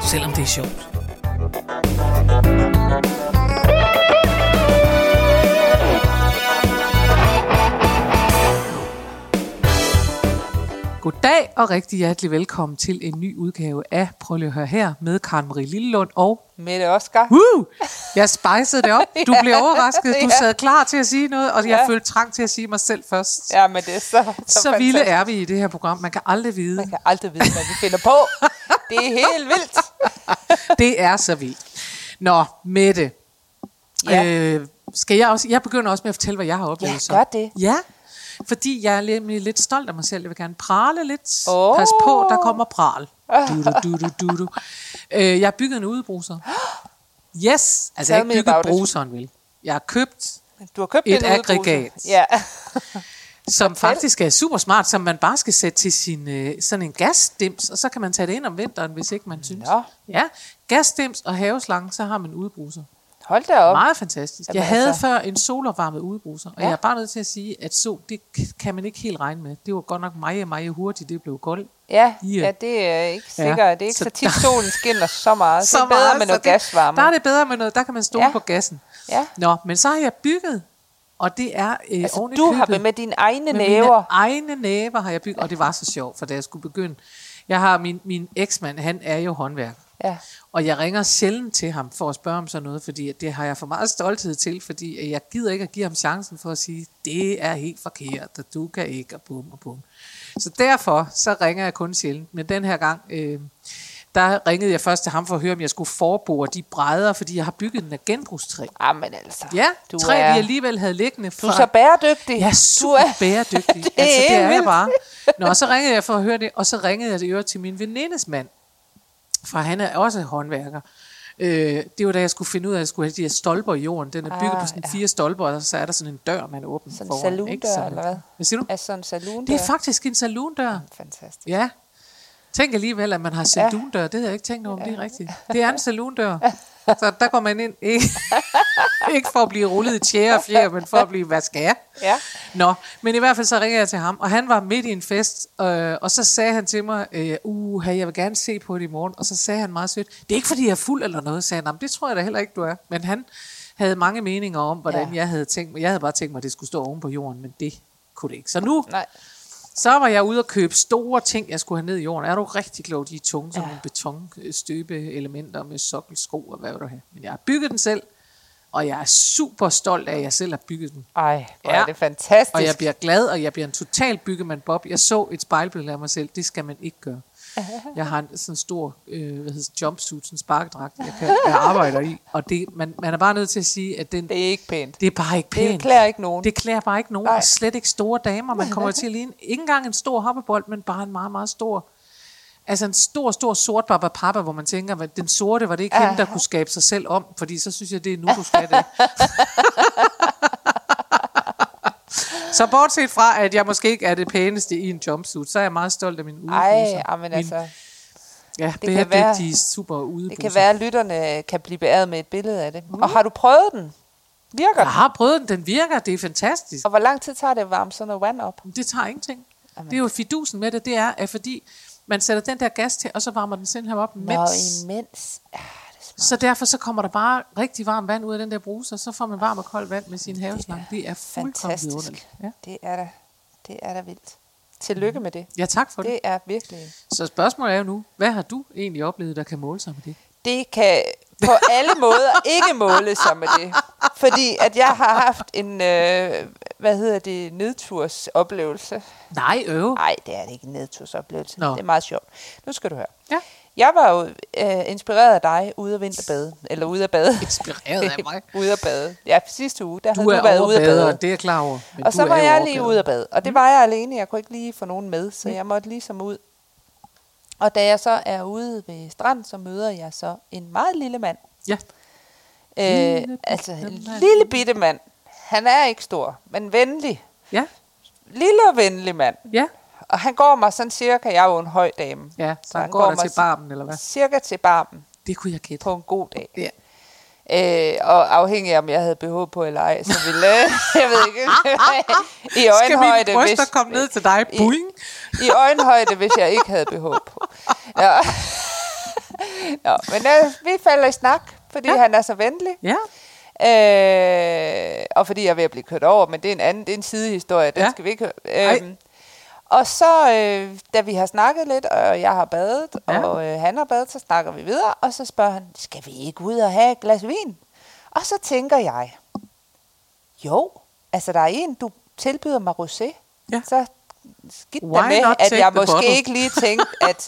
selvom det er sjovt. Goddag og rigtig hjertelig velkommen til en ny udgave af Prøv lige at høre her med Karen Marie Lillelund og Mette Oscar. Woo! Jeg spejsede det op. Du blev overrasket. Du sad klar til at sige noget, og jeg Ja. følte trang til at sige mig selv først. Ja, men det er så, så, Så vilde er vi i det her program. Man kan aldrig vide. Man kan aldrig vide, hvad vi finder på. Det er helt vildt. Det er så vildt. Nå, Mette. Ja. Øh, skal jeg også? Jeg begynder også med at fortælle, hvad jeg har oplevet. Ja, så. gør det. Ja, fordi jeg er lidt, lidt stolt af mig selv. Jeg vil gerne prale lidt. Åh. Pas på, der kommer pral. Du, du, du, du, du, du. Øh, jeg har bygget en udebruser. Yes, altså jeg har Tell ikke bygget bruseren, vel. Jeg har købt Du har købt Et aggregat. Ja. som Fortæl. faktisk er super smart, som man bare skal sætte til sin øh, sådan en gasdims, og så kan man tage det ind om vinteren, hvis ikke man synes. Nå. Ja, gasdims og haveslange, så har man udbruser. Hold da op. Meget fantastisk. Jamen Jeg havde altså. før en solopvarmet udbruser, og Ja. jeg er bare nødt til at sige, at sol, det kan man ikke helt regne med. Det var godt nok meget, meget hurtigt, det blev koldt. Ja, Ja. ja, det er ikke Ja. sikkert. Det er ikke Så så tit, solen skinner så meget. Så det er bedre meget, med så noget det- gasvarme. Der er det bedre med noget, der kan man stole Ja. på gassen. Ja. Nå, men så har jeg bygget, og det er øh, Altså, du har købet- med dine egne med næver. Mine egne næver har jeg bygget, og det var så sjovt, for da jeg skulle begynde. Jeg har min, min eksmand, han er jo håndværker. Ja. Og jeg ringer sjældent til ham for at spørge om sådan noget, fordi det har jeg for meget stolthed til, fordi jeg gider ikke at give ham chancen for at sige, det er helt forkert, og du kan ikke, og bum og bum. Så derfor, så ringer jeg kun sjældent. Men den her gang, øh, der ringede jeg først til ham for at høre, om jeg skulle forbore de brædder, fordi jeg har bygget den af genbrugstræ. Jamen altså. Ja, du træ, er, vi alligevel havde liggende fra... du er så bæredygtig. Jeg er Du super er- bæredygtig. Det er altså, det er jeg bare. Nå, og så ringede jeg for at høre det, og så ringede jeg det øvrigt til min venindes mand, for han er også håndværker. Øh, det var da jeg skulle finde ud af, at jeg skulle have de her stolper i jorden. Den er bygget Ah, på sådan ja. fire stolper, og så er der sådan en dør, man åbner Sådan en foran. saloondør, ikke? Så- eller hvad? Hvad siger du? Er sådan en saloon Det er faktisk en saloondør. Fantastisk. Ja. Tænk alligevel, at man har saloondør. Det havde jeg ikke tænkt over, om det er rigtigt. Det er en saloondør. Så der går man ind, ikke, ikke for at blive rullet i tjære og fjer, men for at blive, hvad skal jeg? Ja. Nå, men i hvert fald så ringer jeg til ham, og han var midt i en fest, øh, og så sagde han til mig, øh, uh, jeg vil gerne se på det i morgen, og så sagde han meget sødt, det er ikke fordi jeg er fuld eller noget, sagde han, "Jamen, det tror jeg da heller ikke, du er. Men han havde mange meninger om, hvordan Ja. jeg havde tænkt mig. Jeg havde bare tænkt mig, at det skulle stå oven på jorden, men det kunne det ikke. Så nu, Nej. Så var jeg ude og købe store ting, jeg skulle have ned i jorden. Er du rigtig klog, de er tunge som Ja. ja. betonstøbeelementer med sokkelsko og hvad vil du have. Men jeg har bygget den selv, og jeg er super stolt af, at jeg selv har bygget den. Ej, hvor Ja. er det fantastisk. Og jeg bliver glad, og jeg bliver en total byggemand Bob. Jeg så et spejlbillede af mig selv. Det skal man ikke gøre. Jeg har en sådan en stor øh, hvad hedder, jumpsuit, sådan en sparkedragt, jeg, kan, jeg arbejder i. Og det, man, man er bare nødt til at sige, at den, Det er ikke pænt. det er bare ikke pænt. Det klæder ikke nogen. Det klæder bare ikke nogen, Nej. og slet ikke store damer. Man kommer til at ligne ikke engang en stor hoppebold, men bare en meget, meget stor... Altså en stor, stor sort barbapapa, hvor man tænker, at den sorte, var det ikke hende, der kunne skabe sig selv om? Fordi så synes jeg, det er nu, du skal det. så bortset fra, at jeg måske ikke er det pæneste i en jumpsuit, så er jeg meget stolt af min udebruser. Ej, men min, altså, ja, kan bæredygtige, være- super udebruser. det kan være, at lytterne kan blive beæret med et billede af det. Mm. Og har du prøvet den? Virker Jeg den? har prøvet den, den virker, det er fantastisk. Og hvor lang tid tager det at varme sådan noget vand op? Det tager ingenting. Det er jo fidusen med det, det er, at fordi man sætter den der gas til, og så varmer den simpelthen op, Nå, mens. imens. Det er. Så derfor så kommer der bare rigtig varmt vand ud af den der bruser, så får man varm og koldt vand med sin haveslang. Det er fuldkommen Fantastisk. vidunderligt. Ja. Det er da, det er da vildt. Tillykke med det. ja, tak for det. Det er virkelig... Så spørgsmålet er jo nu, hvad har du egentlig oplevet, der kan måle sig med det? Det kan på alle måder ikke måle sig med det. Fordi at jeg har haft en, øh, hvad hedder det, nedtursoplevelse. Nej, øv. Nej, det er det ikke en nedtursoplevelse. Nå. Det er meget sjovt. Nu skal du høre. Ja. Jeg var jo øh, inspireret af dig ude at vinterbade. Eller ude at bade. Inspireret af mig. ude at bade. Ja, sidste uge, der Du havde du været ude at bade. det er klar over. Og så var jeg lige ude at bade. Og det var jeg alene. Jeg kunne ikke lige få nogen med, så jeg måtte ligesom ud. Og da jeg så er ude ved stranden, så møder jeg så en meget lille mand. Ja. Øh, Lille altså en lille bitte mand. Han er ikke stor, men venlig. Ja. Lille og venlig mand. Ja. Og han går mig sådan cirka, jeg er jo en høj dame. Ja, så, Så han han går går mig til barmen, eller hvad? Cirka til barmen Det kunne jeg gætte. på en god dag. Ja. Øh, og afhængig af, om jeg havde BH på eller ej, så ville, jeg ved ikke, i Skal øjenhøjde, mine bryster hvis, komme ned til dig? i- Boing. i øjenhøjde, hvis jeg ikke havde BH på. Ja. Nå, men øh, vi falder i snak, fordi Ja. han er så venlig. Ja. Øh, og fordi jeg er ved at blive kørt over, men det er en anden, det er en sidehistorie, den Ja. skal vi ikke høre. Ej. Og så, øh, da vi har snakket lidt, og jeg har badet, Ja. og øh, han har badet, så snakker vi videre, og så spørger han, skal vi ikke ud og have et glas vin? Og så tænker jeg, jo, altså der er en, du tilbyder mig rosé, Ja. så skidt Why med, at jeg måske bottle? ikke lige tænkte, at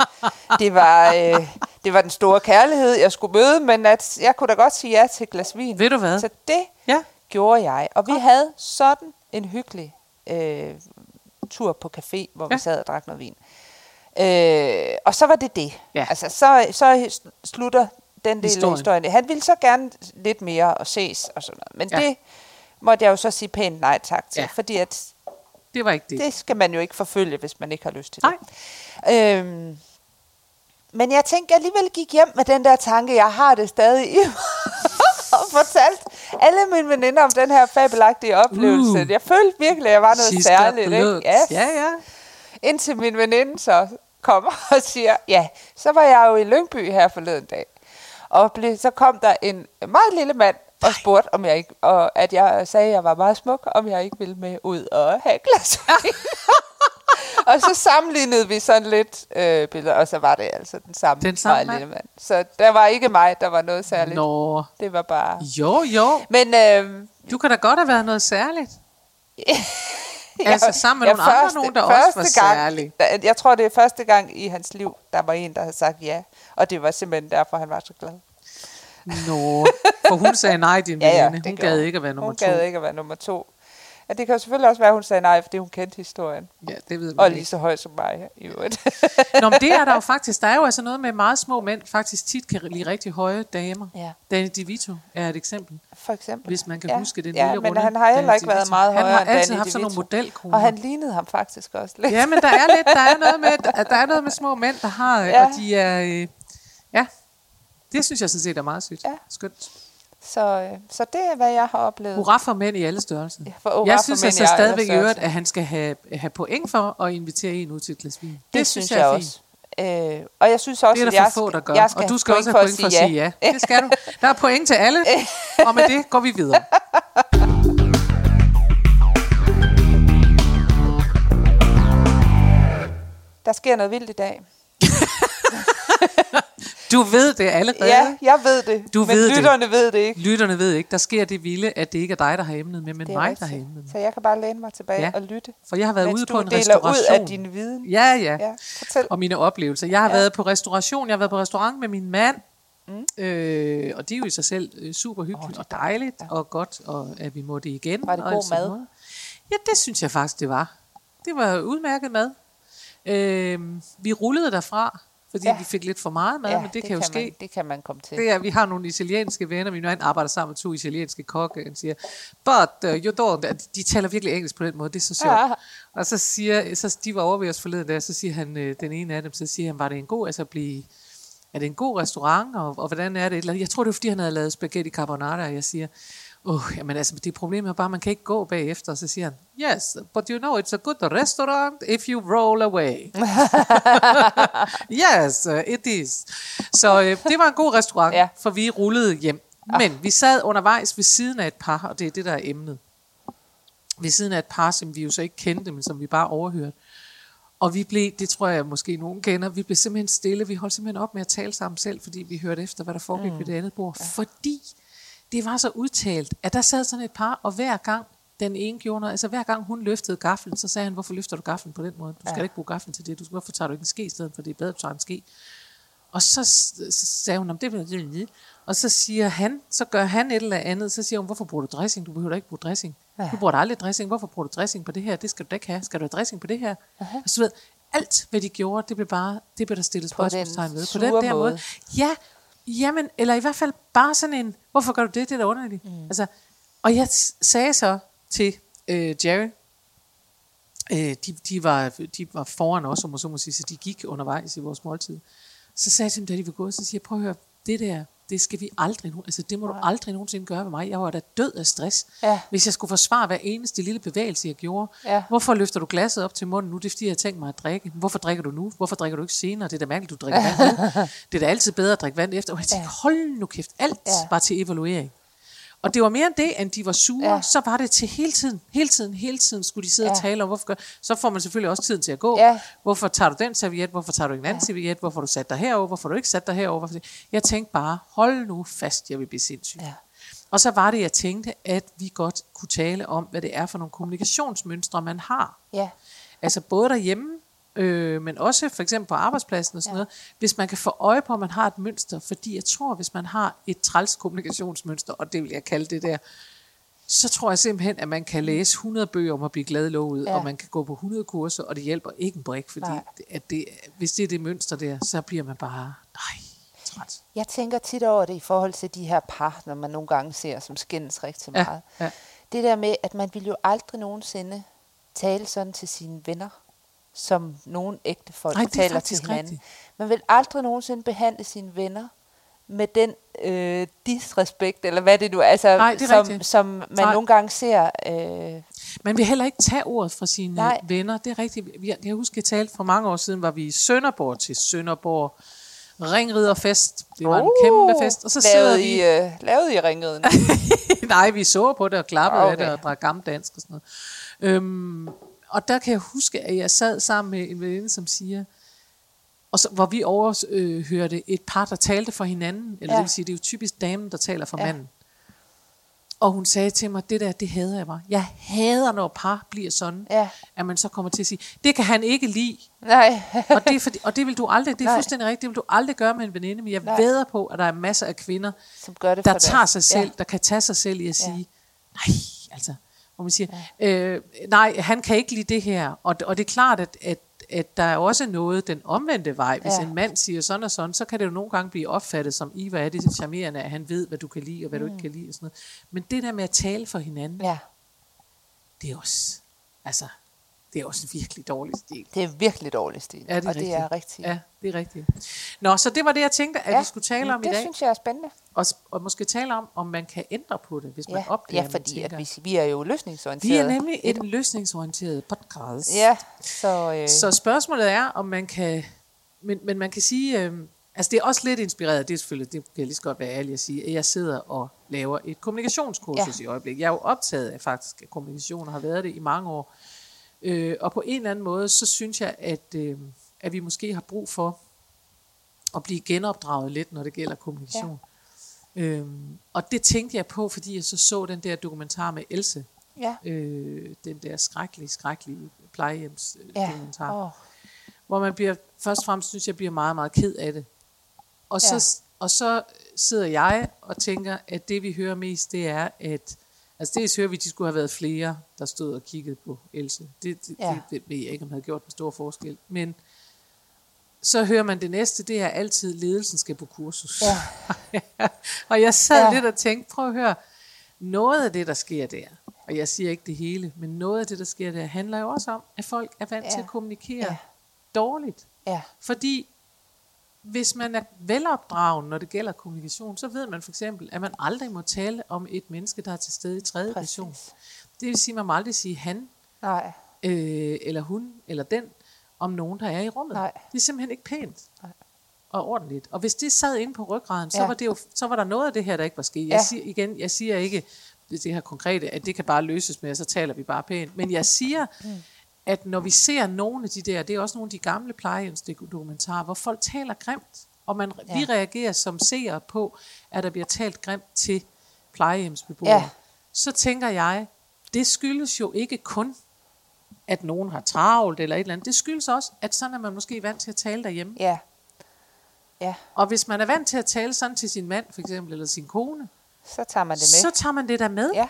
det var, øh, det var den store kærlighed, jeg skulle møde, men at jeg kunne da godt sige ja til et glas vin. Ved du hvad? Så det Ja. gjorde jeg. Og vi havde sådan en hyggelig øh, tur på café, hvor ja. Vi sad og drak noget vin. Øh, og så var det det. Ja. Altså, så, så slutter den del Historien. af historien. Han ville så gerne lidt mere og ses og sådan noget. Men Ja. det måtte jeg jo så sige pænt nej tak til, Ja. fordi at Det var ikke det. det skal man jo ikke forfølge, hvis man ikke har lyst til Nej. det. Øhm, men jeg tænkte, jeg alligevel gik hjem med den der tanke, jeg har det stadig i mig. og fortalt alle mine veninder om den her fabelagtige oplevelse. Uh. Jeg følte virkelig, at jeg var noget særligt. Ikke? Ja. Ja, ja. Indtil min veninde så kommer og siger, ja, så var jeg jo i Lyngby her forleden dag. Og blev, så kom der en meget lille mand og spurgte, om jeg ikke, og at jeg sagde, at jeg var meget smuk, om jeg ikke ville med ud og have glas. og så sammenlignede vi sådan lidt øh, billeder, og så var det altså den samme, Den samme mand? lille mand. Så der var ikke mig, der var noget særligt. Nå. Det var bare... Jo, jo. Men øh, Du kan da godt have været noget særligt. Altså, sammen med nogle andre, nogen, der også var gang, særlige. da- Jeg tror, det er første gang i hans liv, der var en, der havde sagt ja. Og det var simpelthen derfor, han var så glad. Nå. For hun sagde nej, din Ja, ja, veninde. Hun gad hun. ikke at være nummer hun to. gad ikke at være nummer to. Ja, det kan jo selvfølgelig også være, at hun sagde nej, fordi hun kendte historien. Ja, det ved Og man lige så høj som mig i øvrigt. Nå, men det er der jo faktisk. Der er jo altså noget med meget små mænd, faktisk tit kan lide rigtig høje damer. ja, Danny DeVito er et eksempel, for eksempel. hvis man kan ja. huske den ja, lille men runde. han har heller ikke været meget højere Han har altid haft sådan nogle modelkoner. Og han lignede ham faktisk også lidt. Ja, men der er lidt, der er noget med, der er noget med små mænd, der har, ja. Og de er, øh, ja, det synes jeg sådan set er meget sygt. Ja. Skønt. Så, øh, så det er, hvad jeg har oplevet. Hurra for mænd i alle størrelser. Ja, for jeg synes altså stadigvæk i øvrigt, at han skal have, have point for at invitere en ud til et glas vin. Det, Det, synes jeg, er også. Øh, og jeg synes også, Det er at der jeg for få, der gør. jeg skal og du skal også have point for at sige ja. Det skal du. Der er point til alle, og med det går vi videre. Der sker noget vildt i dag. Du ved det allerede. Ja, jeg ved det. Du men ved det. lytterne ved det ikke. Lytterne ved ikke, der sker det vilde, at det ikke er dig, der har emnet med, men Det mig, rigtigt. der har emnet med. Så jeg kan bare læne mig tilbage Ja. og lytte, For jeg har været ude på en deler restauration. ud af din viden. Ja, ja. Ja, fortæl. Og mine oplevelser. Jeg har Ja. været på restauration, jeg har været på restaurant med min mand. Mm. Øh, og det er jo i sig selv øh, super hyggeligt oh, og dejligt ja. og godt, og at vi måtte igen. Var det god mad? noget. Ja, det synes jeg faktisk, det var. Det var udmærket mad. Øh, vi rullede derfra, fordi ja. Vi fik lidt for meget mad, ja, men det, kan jo ske. Man, det kan man komme til. Det er, vi har nogle italienske venner, min mand arbejder sammen med to italienske kokke, han siger, but uh, you don't, de taler virkelig engelsk på den måde, det er så sjovt. Ja. Og så siger, så de var over ved os forleden der, så siger han, øh, den ene af dem, så siger han, var det en god, altså blive, er det en god restaurant, og, og hvordan er det? Jeg tror, det var, fordi han havde lavet spaghetti carbonara, og jeg siger, oh, jamen altså, det problemet er bare, man kan ikke gå bagefter, og så siger han, yes, but you know, it's a good restaurant if you roll away. yes, uh, it is. Så øh, det var en god restaurant, ja. Ja. for vi rullede hjem. Men vi sad undervejs ved siden af et par, og det er det, der er emnet. Ved siden af et par, som vi jo så ikke kendte, men som vi bare overhørte. Og vi blev, det tror jeg måske nogen kender, vi blev simpelthen stille. Vi holdt simpelthen op med at tale sammen selv, fordi vi hørte efter, hvad der foregik mm. ved det andet bord. Ja. Fordi det var så udtalt, at der sad sådan et par, og hver gang den ene gjorde noget, altså hver gang hun løftede gaflen, så sagde han, hvorfor løfter du gaflen på den måde? Du skal ja. ikke bruge gaflen til det. Du, hvorfor tager du ikke en ske i stedet for det er bedre, at du tager en ske? Og så, så sagde hun, om det bliver det. Og så siger han, så gør han et eller andet, så siger hun, hvorfor bruger du dressing? Du behøver da ikke bruge dressing. Du bruger da aldrig dressing. Hvorfor bruger du dressing på det her? Det skal du da ikke have. Skal du have dressing på det her? Uh-huh. Og så ved, alt, hvad de gjorde, det blev bare, det blev der stillet spørgsmålstegn ved. På den der måde. måde. Ja, jamen, eller i hvert fald bare sådan en, hvorfor gør du det, det er da underligt. Mm. Altså, og jeg sagde så til øh, Jerry, øh, de, de, var, de var foran os, om man så må sige, så de gik undervejs i vores måltid. Så sagde jeg til dem, da de var gået, så siger jeg, prøv at høre, det der, det skal vi aldrig nu, altså det må du aldrig nogensinde gøre med mig. Jeg var da død af stress, Ja. hvis jeg skulle forsvare hver eneste lille bevægelse, jeg gjorde. Ja. Hvorfor løfter du glasset op til munden nu? Det er fordi, jeg har tænkt mig at drikke. Hvorfor drikker du nu? Hvorfor drikker du ikke senere? Det er da mærkeligt, du drikker vand nu. Det er da altid bedre at drikke vand efter. Og jeg tænkte, hold nu kæft, alt Ja. var til evaluering. Og det var mere end det, end de var sure. Ja. Så var det til hele tiden, hele tiden, hele tiden skulle de sidde ja. Og tale om, hvorfor gør. Så får man selvfølgelig også tiden til at gå. Ja. Hvorfor tager du den serviet? Hvorfor tager du ikke en anden ja. serviet? Hvorfor du sat dig herover? Hvorfor du ikke sat dig herover? Hvorfor? Jeg tænkte bare, hold nu fast, jeg vil blive sindssyg. Ja. Og så var det, jeg tænkte, at vi godt kunne tale om, hvad det er for nogle kommunikationsmønstre, man har. Ja. Altså både derhjemme, øh, men også for eksempel på arbejdspladsen og sådan ja. noget. Hvis man kan få øje på, at man har et mønster, fordi jeg tror, hvis man har et træls kommunikationsmønster, og det vil jeg kalde det der, så tror jeg simpelthen, at man kan læse 100 bøger om at blive glad lovet, ja. Ja. og man kan gå på 100 kurser, og det hjælper ikke en brik, fordi Nej. at det, hvis det er det mønster der, så bliver man bare, nej, træt. Jeg tænker tit over det i forhold til de her par, når man nogle gange ser, som skændes rigtig Ja, meget. ja. Det der med, at man vil jo aldrig nogensinde tale sådan til sine venner, som nogle ægte folk er taler til hinanden. rigtigt. Man vil aldrig nogensinde behandle sine venner med den øh, disrespekt, eller hvad det nu er, altså, Nej, det er som, rigtigt. som man Nej. nogle gange ser. Øh, Man vil heller ikke tage ordet fra sine Nej. Venner. Det er rigtigt. Jeg kan huske, jeg talte for mange år siden, var vi i Sønderborg til Sønderborg Ringriderfest. Det var en kæmpe fest. Og så sidder vi... I, øh, lavet i ringet. Nej, vi så på det og klappede okay. af Okay. det og drak gammeldansk og sådan noget. Øhm, og der kan jeg huske, at jeg sad sammen med en veninde, som siger, og så, hvor vi overhørte hørte et par, der talte for hinanden, eller ja. Ja. det vil sige, det er jo typisk damen, der taler for Ja. ja. manden. Og hun sagde til mig, det der, det hader jeg mig. Jeg hader, når par bliver sådan, Ja. at man så kommer til at sige, det kan han ikke lide. Nej. Og det, er fordi, og det vil du aldrig, det er Nej. fuldstændig rigtigt, det vil du aldrig gøre med en veninde, men jeg Nej. ved på, at der er masser af kvinder, Som gør det der tager deres- sig selv, Ja. der kan tage sig selv i at Ja. sige, nej, altså, hvor man siger, øh, nej, han kan ikke lide det her. Og, og det er klart, at, at, at der er også noget den omvendte vej. Hvis Ja. en mand siger sådan og sådan, så kan det jo nogle gange blive opfattet som, i hvad er det charmerende, at han ved, hvad du kan lide, og hvad mm. du ikke kan lide. Og sådan noget. Men det der med at tale for hinanden, Ja, det er også, altså, det er også en virkelig dårlig stil. det er virkelig dårlig stil. Ja, det er og det rigtigt. er rigtigt. Ja, det er rigtigt. Nå, så det var det, jeg tænkte, at ja, vi skulle tale om i det dag. synes jeg er spændende. Og, og måske tale om, om man kan ændre på det, hvis man Ja, opdager, ja man fordi at vi, vi er jo løsningsorienterede. Vi er nemlig en løsningsorienteret podcast. Ja, så, øh, Så spørgsmålet er, om man kan... Men, men man kan sige... Øh, altså det er også lidt inspireret, det er selvfølgelig, det kan jeg lige så godt være ærlig at sige, at jeg sidder og laver et kommunikationskursus ja. i øjeblikket. Jeg er jo optaget af faktisk kommunikation og har været det i mange år. Øh, og på en eller anden måde, så synes jeg, at, øh, at vi måske har brug for at blive genopdraget lidt, når det gælder kommunikation. Ja. Øhm, og det tænkte jeg på, fordi jeg så så den der dokumentar med Else, ja, øh, den der skrækkelige, skrækkelige plejehjems øh, ja. Åh, hvor man bliver, først og fremmest synes jeg, bliver meget, meget ked af det. Og så, Ja. og så sidder jeg og tænker, at det vi hører mest, det er, at Altså dels hører vi, at de skulle have været flere, der stod og kiggede på Else. Det, det, Ja. det, det ved jeg ikke, om det havde gjort en stor forskel. Men så hører man det næste, det er altid, ledelsen skal på kursus. Ja. og jeg sad Ja. lidt og tænkte, prøv at høre, noget af det, der sker der, og jeg siger ikke det hele, men noget af det, der sker der, handler jo også om, at folk er vant Ja. til at kommunikere Ja. dårligt. ja, Fordi hvis man er velopdragen, når det gælder kommunikation, så ved man for eksempel, at man aldrig må tale om et menneske, der er til stede i tredje person. præcis. Det vil sige, at man må aldrig sige han, Nej, øh, eller hun, eller den, om nogen, der er i rummet. Nej. Det er simpelthen ikke pænt. Nej. Og ordentligt. Og hvis det sad inde på ryggraden, så, Ja. var det jo, så var der noget af det her, der ikke var sket. Jeg Ja. siger igen, jeg siger ikke det, det her konkrete, at det kan bare løses med, at så taler vi bare pænt. Men jeg siger, mm. At når vi ser nogle af de der, det er også nogle af de gamle plejehjemsdokumentarer, hvor folk taler grimt, og man, ja. vi reagerer som seere på, at der bliver talt grimt til plejehjemsbeboere. Ja. Så tænker jeg, det skyldes jo ikke kun, at nogen har travlt eller et eller andet. Det skyldes også, at sådan er man måske vant til at tale derhjemme. ja, ja, Og hvis man er vant til at tale sådan til sin mand, for eksempel, eller sin kone, så tager man det så med. tager man det der med. Ja,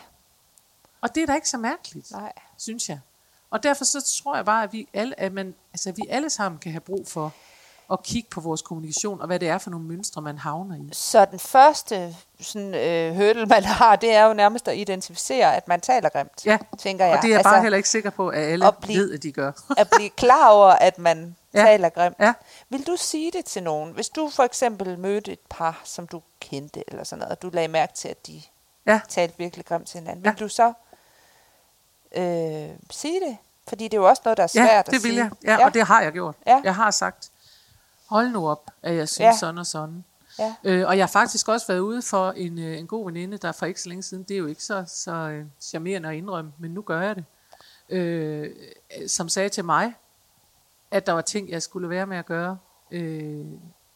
Og det er da ikke så mærkeligt, nej, synes jeg. Og derfor så tror jeg bare, at vi alle, at man, altså, at vi alle sammen kan have brug for at kigge på vores kommunikation, og hvad det er for nogle mønstre, man havner i. Så den første sådan, øh, hurdle, man har, det er jo nærmest at identificere, at man taler grimt, Ja, tænker jeg. og det er jeg bare heller ikke sikker på, at alle at blive- ved, at de gør. at blive klar over, at man ja. taler grimt. Ja. Vil du sige det til nogen? Hvis du for eksempel mødte et par, som du kendte, eller sådan noget, og du lagde mærke til, at de Ja. talte virkelig grimt til hinanden, Ja. vil du så øh, sige det? Fordi det er jo også noget, der er Ja, svært det at vil sige. jeg. Ja, ja, og det har jeg gjort. Ja. Jeg har sagt, hold nu op, at jeg synes Ja. sådan og sådan. Ja. Øh, og jeg har faktisk også været ude for en, øh, en god veninde, der for ikke så længe siden, det er jo ikke så, så øh, charmerende at indrømme, men nu gør jeg det, øh, som sagde til mig, at der var ting, jeg skulle være med at gøre, øh,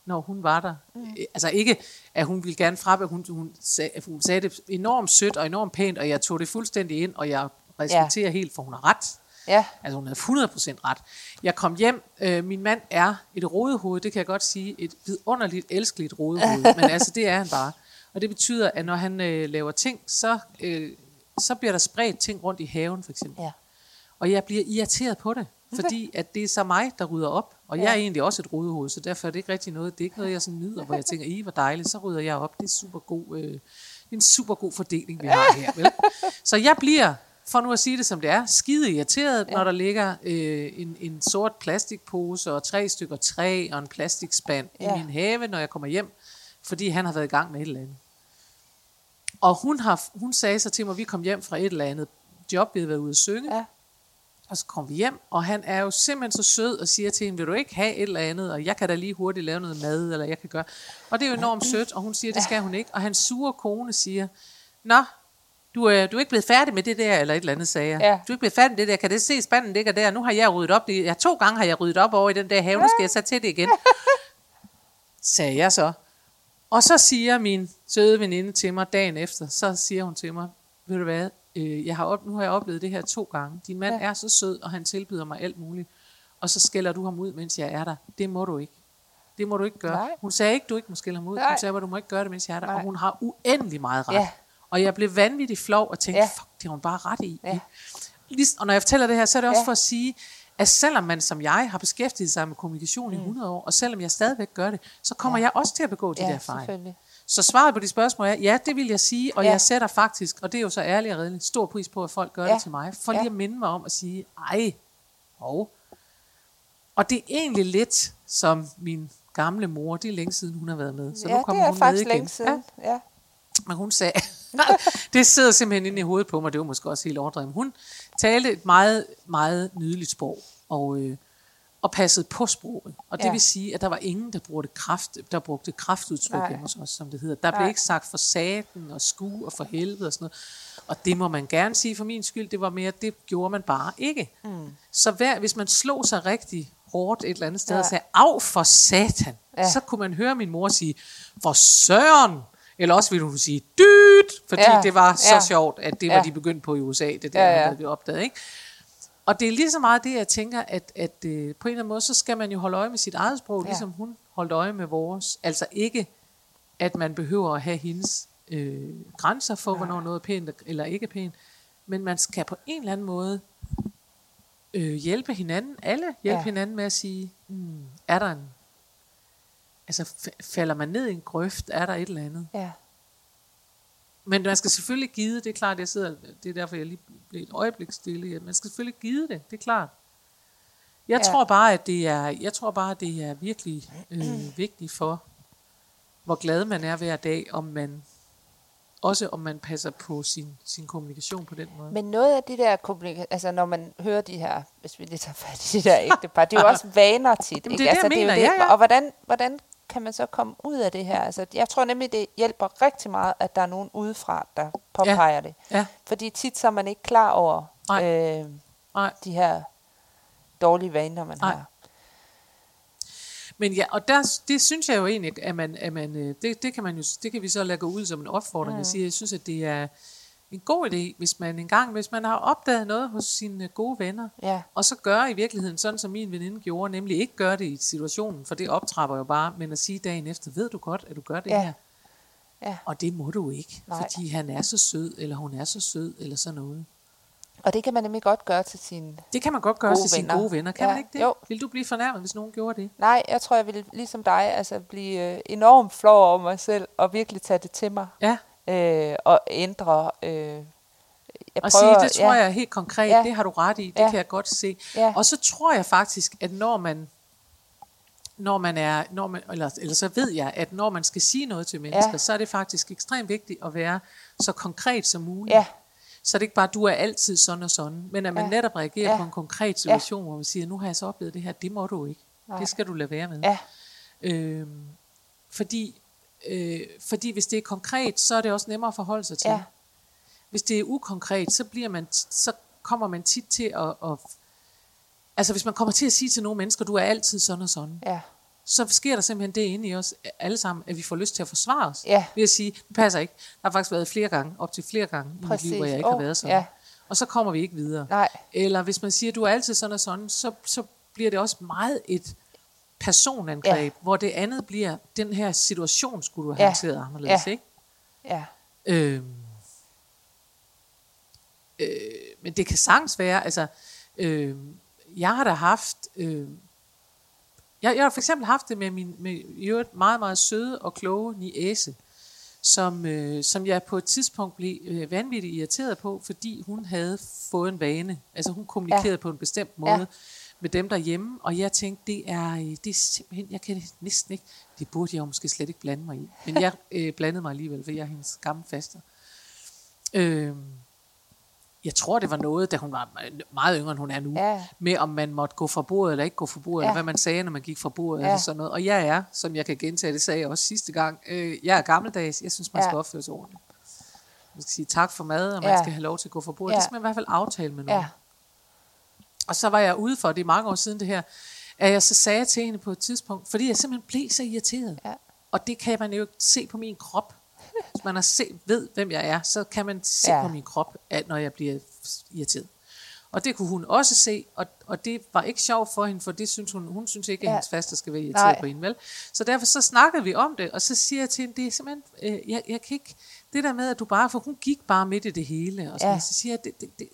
når hun var der. Mm. Altså ikke, at hun ville gerne at hun, hun, sag, hun sagde det enormt sødt og enormt pænt, og jeg tog det fuldstændig ind, og jeg respekterer ja. helt, for hun har ret. Ja, Altså hun havde 100% ret. Jeg kom hjem, øh, min mand er et rodehoved, det kan jeg godt sige, et vidunderligt, elskeligt rodehoved, men altså det er han bare. Og det betyder, at når han øh, laver ting, så, øh, så bliver der spredt ting rundt i haven for eksempel. ja. Og jeg bliver irriteret på det, fordi at det er så mig, der rydder op. Og jeg er egentlig også et rodehoved, så derfor er det ikke rigtig noget. Det er ikke noget, jeg sådan nyder, hvor jeg tænker, i hvor dejligt, så rydder jeg op. Det er super god, øh, en super god fordeling, vi har her. Vel? Så jeg bliver, for nu at sige det som det er, skide irriteret, ja. når der ligger øh, en, en sort plastikpose og tre stykker træ og en plastikspand ja. I min have, når jeg kommer hjem, fordi han har været i gang med et eller andet. Og hun, har, hun sagde så til mig, vi kom hjem fra et eller andet job, vi havde været ude at synge, Ja. og så kom vi hjem, og han er jo simpelthen så sød og siger til hende, vil du ikke have et eller andet, og jeg kan da lige hurtigt lave noget mad, eller jeg kan gøre. Og det er jo enormt sødt, og hun siger, det skal hun ikke. Og hans sure kone siger, nå, du er, du er ikke blevet færdig med det der, eller et eller andet, sagde jeg. Ja. Du er ikke blevet færdig med det der, kan det se spanden ligger der? Nu har jeg ryddet op, ja, to gange har jeg ryddet op over i den der have, nu skal jeg så til det igen. sagde jeg så. Og så siger min søde veninde til mig dagen efter, så siger hun til mig, ved du hvad, øh, jeg har op, nu har jeg oplevet det her to gange. Din mand ja. er så sød, og han tilbyder mig alt muligt. Og så skælder du ham ud, mens jeg er der. Det må du ikke. Det må du ikke gøre. Nej. Hun sagde ikke, du ikke må skælde ham ud. Nej. Hun sagde, at du må ikke gøre det, mens jeg er der. Nej. Og hun har uendelig meget ret. Ja. Og jeg blev vanvittig flov og tænkte, Ja. ja. fuck, det har hun bare ret i. Ja. Og når jeg fortæller det her, så er det også Ja. for at sige, at selvom man som jeg har beskæftiget sig med kommunikation Mm. i 100 år, og selvom jeg stadigvæk gør det, så kommer ja. jeg også til at begå de Ja, der fejl. Så svaret på de spørgsmål er, ja, det vil jeg sige, og Ja. ja. jeg sætter faktisk, og det er jo så ærligt og redeligt, stor pris på, at folk gør Ja. ja. det til mig, for lige Ja. at minde mig om at sige, ej, hov. Og det er egentlig lidt som min gamle mor, det er længe siden, hun har været med. Så ja, nu det kommer er hun faktisk med igen. længe siden. Ja. Men hun sagde, det sidder simpelthen inde i hovedet på mig, det var måske også helt overdrevet. Hun talte et meget, meget nydeligt sprog, og, øh, og passede på sproget. Og det Ja. vil sige, at der var ingen, der brugte, kraft, der brugte kraftudtryk Nej. hos os, som det hedder. Der blev Nej. ikke sagt for saten og sku og for helvede og sådan noget. Og det må man gerne sige for min skyld, det var mere, det gjorde man bare ikke. Mm. Så hver, hvis man slog sig rigtig hårdt et eller andet sted Ja. og sagde, af for satan, ja. så kunne man høre min mor sige, for søren, eller også ville hun sige, dyt, fordi Ja, ja. det var så ja. sjovt, at det var Ja. de begyndt på i USA, det der, Ja, ja, ja. ja. vi opdaget, ikke? Og det er lige så meget det, jeg tænker, at, at øh, på en eller anden måde, så skal man jo holde øje med sit eget sprog, Ja. ja. ligesom hun holdt øje med vores. Altså ikke, at man behøver at have hendes øh, grænser for, hvornår noget er pænt eller ikke er pænt, men man skal på en eller anden måde øh, hjælpe hinanden, alle hjælpe Ja. ja. hinanden med at sige, hmm, er der en, altså falder man ned i en grøft, er der et eller andet. Ja. Men man skal selvfølgelig give det, det er klart, jeg sidder, det er derfor, jeg lige blev et øjeblik stille. Man skal selvfølgelig give det, det er klart. Jeg Ja. tror bare, at det er, jeg tror bare, at det er virkelig øh, vigtigt for, hvor glad man er hver dag, om man også om man passer på sin, sin kommunikation på den måde. Men noget af de der kommunikationer, altså når man hører de her, hvis vi lige tager fat i de der ægtepar, det er jo også vaner tit. Jamen, ikke? det er det, altså, jeg jo mener. Ja, ja. Og hvordan, hvordan kan man så komme ud af det her? Altså, jeg tror nemlig, det hjælper rigtig meget, at der er nogen udefra, der påpeger det. Ja, Fordi tit så er man ikke klar over Nej. øh, nej. de her dårlige vaner, man Nej. har. Men ja, og der, det synes jeg jo egentlig, at man, at man øh, det, det, kan man jo, det kan vi så lade gå ud som en opfordring. Mm. Jeg, siger, jeg synes, at det er en god idé, hvis man engang, hvis man har opdaget noget hos sine gode venner, Ja. og så gøre i virkeligheden sådan, som min veninde gjorde, nemlig ikke gøre det i situationen, for det optrapper jo bare, men at sige dagen efter, ved du godt, at du gør det Ja. her? Ja. Og det må du ikke, Nej. fordi han er så sød, eller hun er så sød, eller sådan noget. Og det kan man nemlig godt gøre til sine... Det kan man godt gøre til sine venner. gode venner, kan Ja, man ikke det? jo. Vil du blive fornærmet, hvis nogen gjorde det? Nej, jeg tror, jeg vil ligesom dig altså blive øh, enormt flov over mig selv, og virkelig tage det til mig, Ja, øh, og ændre... Øh, jeg og sige, det tror jeg er helt konkret, Ja. det har du ret i, det Ja. kan jeg godt se. Ja. Og så tror jeg faktisk, at når man, når man er, når man, eller, eller så ved jeg, at når man skal sige noget til mennesker, Ja. så er det faktisk ekstremt vigtigt at være så konkret som muligt. Ja, Så er det ikke bare, du er altid sådan og sådan, men at man Ja. netop reagerer Ja. på en konkret situation, hvor man siger, nu har jeg så oplevet det her, det må du ikke. Nej. Det skal du lade være med. ja, Øhm, fordi, øh, fordi hvis det er konkret, så er det også nemmere at forholde sig til. Ja. Hvis det er ukonkret, så, bliver man, så kommer man tit til at, at... Altså hvis man kommer til at sige til nogle mennesker, du er altid sådan og sådan, ja, så sker der simpelthen det inde i os alle sammen, at vi får lyst til at forsvare os. Ja. Ved at sige, det passer ikke. Der har faktisk været flere gange, op til flere gange i mit Præcis. liv, hvor jeg ikke har Åh, været sådan. ja. Og så kommer vi ikke videre. nej, Eller hvis man siger, du er altid sådan og sådan, så, så bliver det også meget et personangreb, Ja. hvor det andet bliver, den her situation skulle du have Ja. håndteret anderledes, Ja. ikke? ja, Øhm, øh, men det kan sagtens være, altså, øh, jeg har da haft, øh, jeg, jeg har for eksempel haft det med min med, i øvrigt meget, meget søde og kloge niæse, som, øh, som jeg på et tidspunkt blev øh, vanvittigt irriteret på, fordi hun havde fået en vane. Altså hun kommunikerede ja. på en bestemt måde Ja. Med dem derhjemme, og jeg tænkte, det er, øh, det er simpelthen, jeg kan næsten ikke, det burde jeg jo måske slet ikke blande mig i. Men jeg øh, blandede mig alligevel, for jeg er hendes gamle faster. Øh, jeg tror, det var noget, da hun var meget yngre, end hun er nu, Ja. med om man måtte gå fra bordet eller ikke gå fra bordet, ja. eller hvad man sagde, når man gik fra bordet, Ja. eller sådan noget. Og jeg er, som jeg kan gentage, det sagde jeg også sidste gang, øh, jeg er gammeldags, jeg synes, man Ja. skal opføre sig ordentligt. Man skal sige tak for mad, og man Ja. skal have lov til at gå fra bordet. Ja. Det skal man i hvert fald aftale med nogen. ja, Og så var jeg ude for, det er mange år siden det her, at jeg så sagde til hende på et tidspunkt, fordi jeg simpelthen blev så irriteret. Ja. Og det kan man jo se på min krop. Hvis man har set, ved, hvem jeg er, så kan man se Ja. på min krop, at når jeg bliver irriteret. Og det kunne hun også se, og, og det var ikke sjovt for hende, for det synes hun, hun synes ikke, at Ja. hendes faster skal være irriteret Nej. på hende, vel? Så derfor så snakkede vi om det, og så siger jeg til hende, det er simpelthen, øh, jeg, jeg kan ikke, det der med, at du bare, for hun gik bare midt i det hele, og sådan, ja. så siger jeg, det, det, det,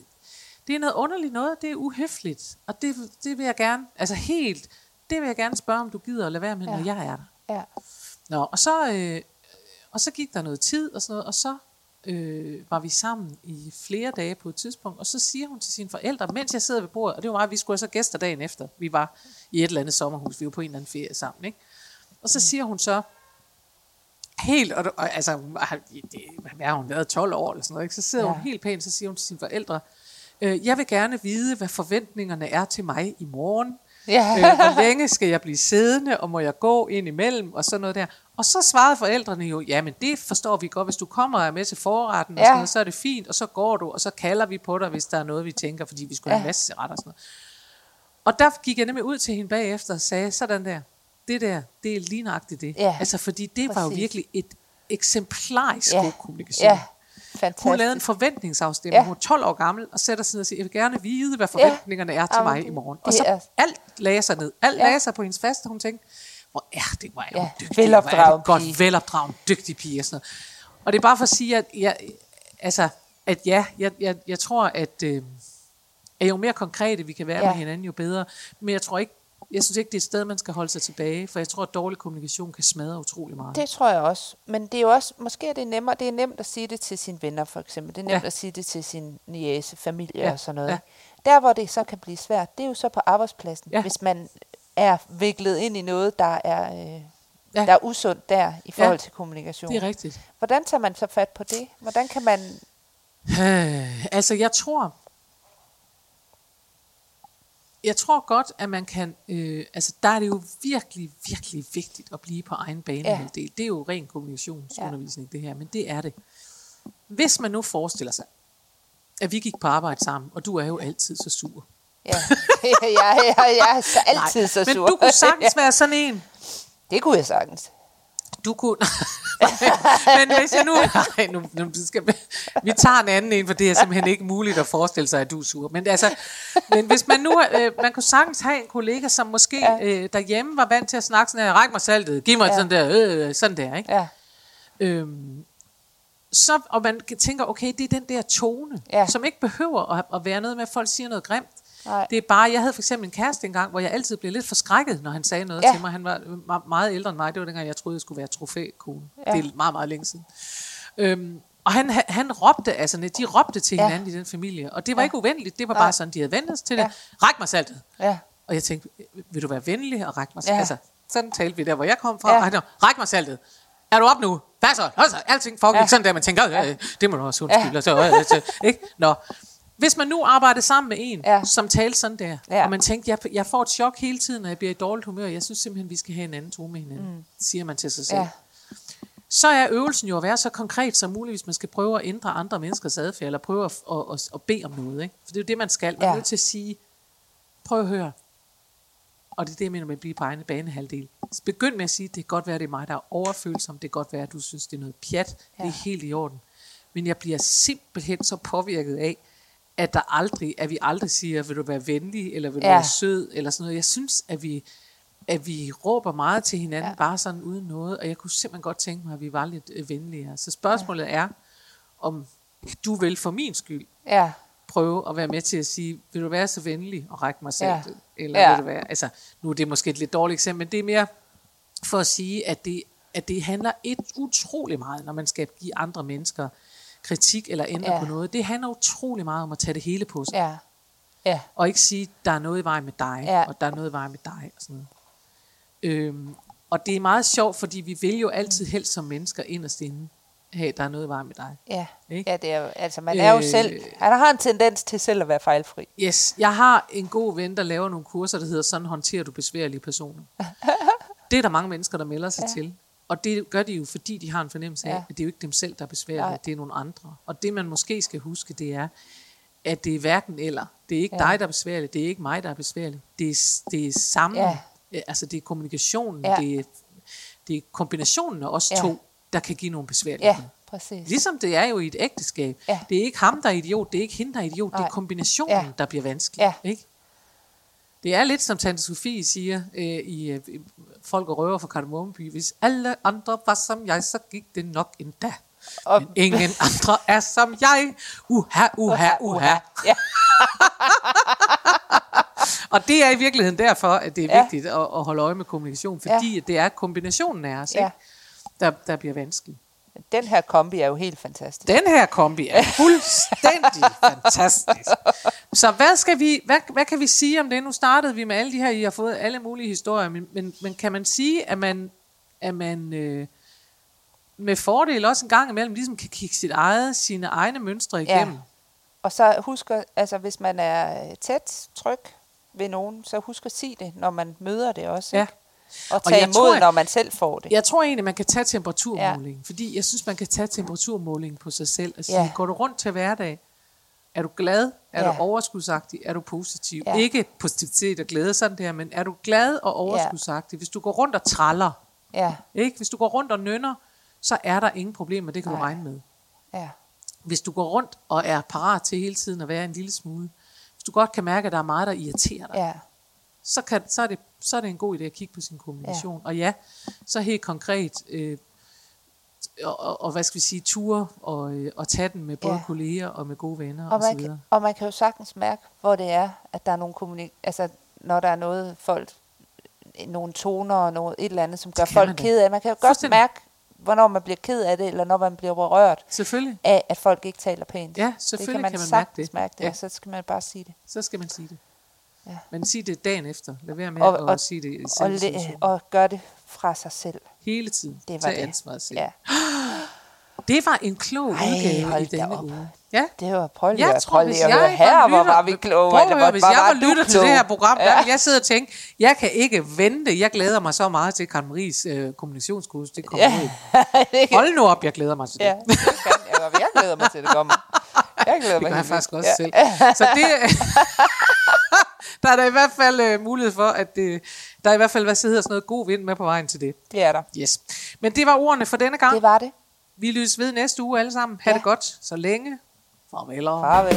det er noget underligt noget, det er uhøfligt, og det, det vil jeg gerne, altså helt, det vil jeg gerne spørge, om du gider at lade være med, Ja. når jeg er der. ja, Nå, og så, øh, og så gik der noget tid og sådan noget, og så øh, var vi sammen i flere dage på et tidspunkt, og så siger hun til sine forældre, mens jeg sidder ved bordet, og det var meget, vi skulle så gæster dagen efter, vi var i et eller andet sommerhus, vi var på en eller anden ferie sammen, ikke? Og så siger hun så, helt, og, og altså, det, hvad har hun været, 12 år eller sådan noget, ikke? så sidder. Ja. hun helt pænt, så siger hun til sine forældre, øh, jeg vil gerne vide, hvad forventningerne er til mig i morgen, ja, øh, hvor længe skal jeg blive siddende, og må jeg gå ind imellem, og sådan noget der. Og så svarede forældrene jo, jamen det forstår vi godt, hvis du kommer og er med til forretten, og Ja. sådan noget, så er det fint, og så går du, og så kalder vi på dig, hvis der er noget, vi tænker, fordi vi skulle have Ja. en masse retter og sådan noget. Og der gik jeg nemlig ud til hende bagefter og sagde, sådan der, det der, det er lige nøjagtigt det. Ja. Altså fordi det var jo Præcis. virkelig et eksemplarisk Ja. god kommunikation. ja, fantastisk. Hun lavede en forventningsafstemning. Ja. Ja. Hun er 12 år gammel og sætter sig ned og siger, jeg vil gerne vide, hvad forventningerne er til Jamen, mig i morgen. Og så er- alt lagde sig ned. Alt Ja. lagde sig på hendes faste, og hun tænkte, hvor er det, hvor er Ja, hun dygtig. hvor er godt, velopdragen, dygtig pige og sådan noget. Og det er bare for at sige, at jeg, altså, at ja, jeg, jeg, jeg tror, at, øh, at jo mere konkrete vi kan være Ja. ja. med hinanden, jo bedre. Men jeg tror ikke, jeg synes ikke, det er et sted, man skal holde sig tilbage, for jeg tror, at dårlig kommunikation kan smadre utrolig meget. Det tror jeg også. Men det er jo også, måske er det nemmere, det er nemt at sige det til sine venner for eksempel. Det er nemt Ja. at sige det til sin niece, familie Ja, og sådan noget. ja. Der hvor det så kan blive svært, det er jo så på arbejdspladsen. Ja. Hvis man er viklet ind i noget, der er, øh, Ja. der er usundt der i forhold Ja. til kommunikation. Det er rigtigt. Hvordan tager man så fat på det? Hvordan kan man... Øh, altså, jeg tror, jeg tror godt, at man kan, øh, altså der er det jo virkelig, virkelig vigtigt at blive på egen banehalvdel. Ja. Det er jo ren kommunikationsundervisning, ja. det her, men det er det. Hvis man nu forestiller sig, at vi gik på arbejde sammen, og du er jo altid så sur. Ja, jeg, jeg, jeg er så altid så sur. Men du kunne sagtens være sådan en, Det kunne jeg sagtens. Du kunne... men hvis jeg nu... Nej, nu, nu skal vi, vi tager en anden en, for det er simpelthen ikke muligt at forestille sig, at du er sur. Men, altså, men hvis man nu... Øh, man kunne sagtens have en kollega, som måske Ja. øh, derhjemme var vant til at snakke sådan her, ræk mig saltet, giv mig Ja. ja. sådan der, øh, sådan der, ikke? Ja, Øhm, så, og man tænker, okay, det er den der tone, Ja. som ikke behøver at, at være noget med, at folk siger noget grimt. Nej. Det er bare, jeg havde for eksempel en kæreste engang, hvor jeg altid blev lidt forskrækket, når han sagde noget Ja. til mig. Han var me- meget ældre end mig. Det var dengang, jeg troede, jeg skulle være trofækone. Ja. Det er meget, meget længe siden. Øhm, og han, han- råbte, altså de råbte til Ja. hinanden i den familie. Og det var Ja. ikke uvenligt, det var Nej. bare sådan, de havde vendt sig til det. Ja. Ræk mig saltet. Ja. Og jeg tænkte, vil du være venlig og række mig Ja. saltet? Altså, sådan talte vi der, hvor jeg kom fra. Ja. Han ræk mig saltet. Er du op nu? Hvad så? Altså, alting foregik Ja. ja. sådan der, man tænker, ja. det må du også undskylde. Ja. Så, øh, så, ikke? Nå. Hvis man nu arbejder sammen med en, Ja. som talte sådan der, Ja. og man tænkte, jeg, jeg får et chok hele tiden, når jeg bliver i dårligt humør, jeg synes simpelthen, vi skal have en anden tone med hinanden, mm. siger man til sig selv. Ja. Så er øvelsen jo at være så konkret som muligt, hvis man skal prøve at ændre andre menneskers adfærd, eller prøve at, at, at, at bede om noget. Ikke? For det er jo det, man skal. Man er Ja. nødt til at sige, prøv at høre, og det er det, jeg mener med at blive på egen banehalvdel. Begynd med at sige, det kan godt være, det er mig, der er overfølsom. Det kan godt være, at du synes, det er noget pjat. Ja. Det er helt i orden. Men jeg bliver simpelthen så påvirket af, at der aldrig, at vi aldrig siger, vil du være venlig, eller vil du Ja. være sød, eller sådan noget. Jeg synes, at vi, at vi råber meget til hinanden, Ja. bare sådan uden noget, og jeg kunne simpelthen godt tænke mig, at vi var lidt øh, venligere. Så spørgsmålet ja. er, om du vil for min skyld Ja. prøve at være med til at sige, vil du være så venlig og række mig selv? Ja. Eller Ja. vil du være, altså, nu er det måske et lidt dårligt eksempel, men det er mere for at sige, at det, at det handler et utrolig meget, når man skal give andre mennesker kritik eller ændre Ja. på noget. Det handler utrolig meget om at tage det hele på sig. Ja. Ja. Og ikke sige, der er noget i vejen med dig, Ja. og der er noget i vejen med dig, og sådan noget. Øhm, og det er meget sjovt, fordi vi vil jo altid helst som mennesker inderst inde, hey, der er noget i vejen med dig. Ja. Ikke? Ja, det er altså man er jo Øh, selv, han har en tendens til selv at være fejlfri. Yes, jeg har en god ven, der laver nogle kurser, der hedder, sådan håndterer du besværlige personer. det er der mange mennesker, der melder sig ja. til. Og det gør de jo, fordi de har en fornemmelse af, Ja. at det er jo ikke dem selv, der er besværlige, Nej. det er nogle andre. Og det man måske skal huske, det er, at det er hverken eller. Det er ikke Ja. dig, der er besværlig, det er ikke mig, der er besværlig. Det er, det er sammen, Ja. ja. altså det er kommunikationen, Ja. det, er, det er kombinationen af os Ja. to, der kan give nogle besværligheder. Ja, præcis. Ligesom det er jo i et ægteskab. Ja. Det er ikke ham, der er idiot, det er ikke hende, der er idiot, det Nej. er kombinationen, Ja. der bliver vanskelig. Ja. Ikke? Det er lidt som Tante Sofie siger øh, i øh, Folk og Røver fra Kardemommeby. Hvis alle andre var som jeg, så gik det nok endda. Og- Men ingen andre er som jeg. Uha, uha, uha. Ja. Og det er i virkeligheden derfor, at det er Ja. vigtigt at, at holde øje med kommunikation, fordi ja. det er kombinationen af os, Ja. ikke? Der, der bliver vanskelig. Den her kombi er jo helt fantastisk. Den her kombi er fuldstændig fantastisk. Så hvad, skal vi, hvad, hvad kan vi sige om det? Nu startede vi med alle de her, I har fået alle mulige historier, men, men, men kan man sige, at man, at man øh, med fordel også en gang imellem ligesom kan kigge sit eget, sine egne mønstre igennem? Ja. Og så husk, altså hvis man er tæt, tryg ved nogen, så husk at sige det, når man møder det også. Ja. Ikke? Og Og tage jeg imod, tror, når man selv får det. Jeg tror egentlig, man kan tage temperaturmåling, ja. fordi jeg synes, man kan tage temperaturmåling på sig selv og sige, ja. går du rundt til hverdag? Er du glad? Er Ja. du overskudsagtig? Er du positiv? Ja. Ja. Ikke positivitet og glæde sådan der, men er du glad og overskudsagtig? Hvis du går rundt og traller, Ja, ikke? hvis du går rundt og nynner, så er der ingen problemer, det kan Nej. du regne med. ja, Hvis du går rundt og er parat til hele tiden at være en lille smule, hvis du godt kan mærke, at der er meget, der irriterer dig, ja, så, kan, så, er det, så er det en god idé at kigge på sin kommunikation. Ja. Og ja, så helt konkret, øh, og, og, og hvad skal vi sige, ture og, øh, og tage den med både Ja. kolleger og med gode venner og og, så man, videre. kan, og man kan jo sagtens mærke, hvor det er, at der er nogle kommunik... Altså, når der er noget, folk... Nogle toner og noget, et eller andet, som gør folk man da. ked af. Man kan jo godt mærke, hvornår man bliver ked af det, eller når man bliver rørt Selvfølgelig, af, at folk ikke taler pænt. Ja, selvfølgelig det kan man, kan man mærke sagtens det. mærke det, Ja. og så skal man bare sige det. så skal man sige det. Ja. Men sig det dagen efter. Lad være med Og- at og- sige det i Og, situationen. og gør det fra sig selv. Hele tiden. Det var Tag det. ansvaret selv. Ja. Det var en klog Ej, udgave i denne uge. Ja. Det var, prøv lige, Jeg at- tror, prøv lige at høre her, var hvor lytter, var vi kloge. Prøv at høre, hvis jeg var lytter til det her program, der Ja. ville jeg sidde og tænke, jeg kan ikke vente. Jeg glæder mig så meget til Karen Maries øh, kommunikationskursus. Det kommer Ja. ud. det Hold nu op, jeg glæder mig til det. ja, det kan jeg. Jeg glæder mig til, det kommer. Jeg glæder Det mig gør jeg faktisk også selv. Så det, der er der i hvert fald øh, mulighed for, at det, der er i hvert fald, hvad så hedder sådan noget, god vind med på vejen til det. Det er der. Yes. Men det var ordene for denne gang. Det var det. Vi lyttes ved næste uge alle sammen. Ha' Ja. det godt så længe. Farvel. Farvel.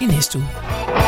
i næste uge.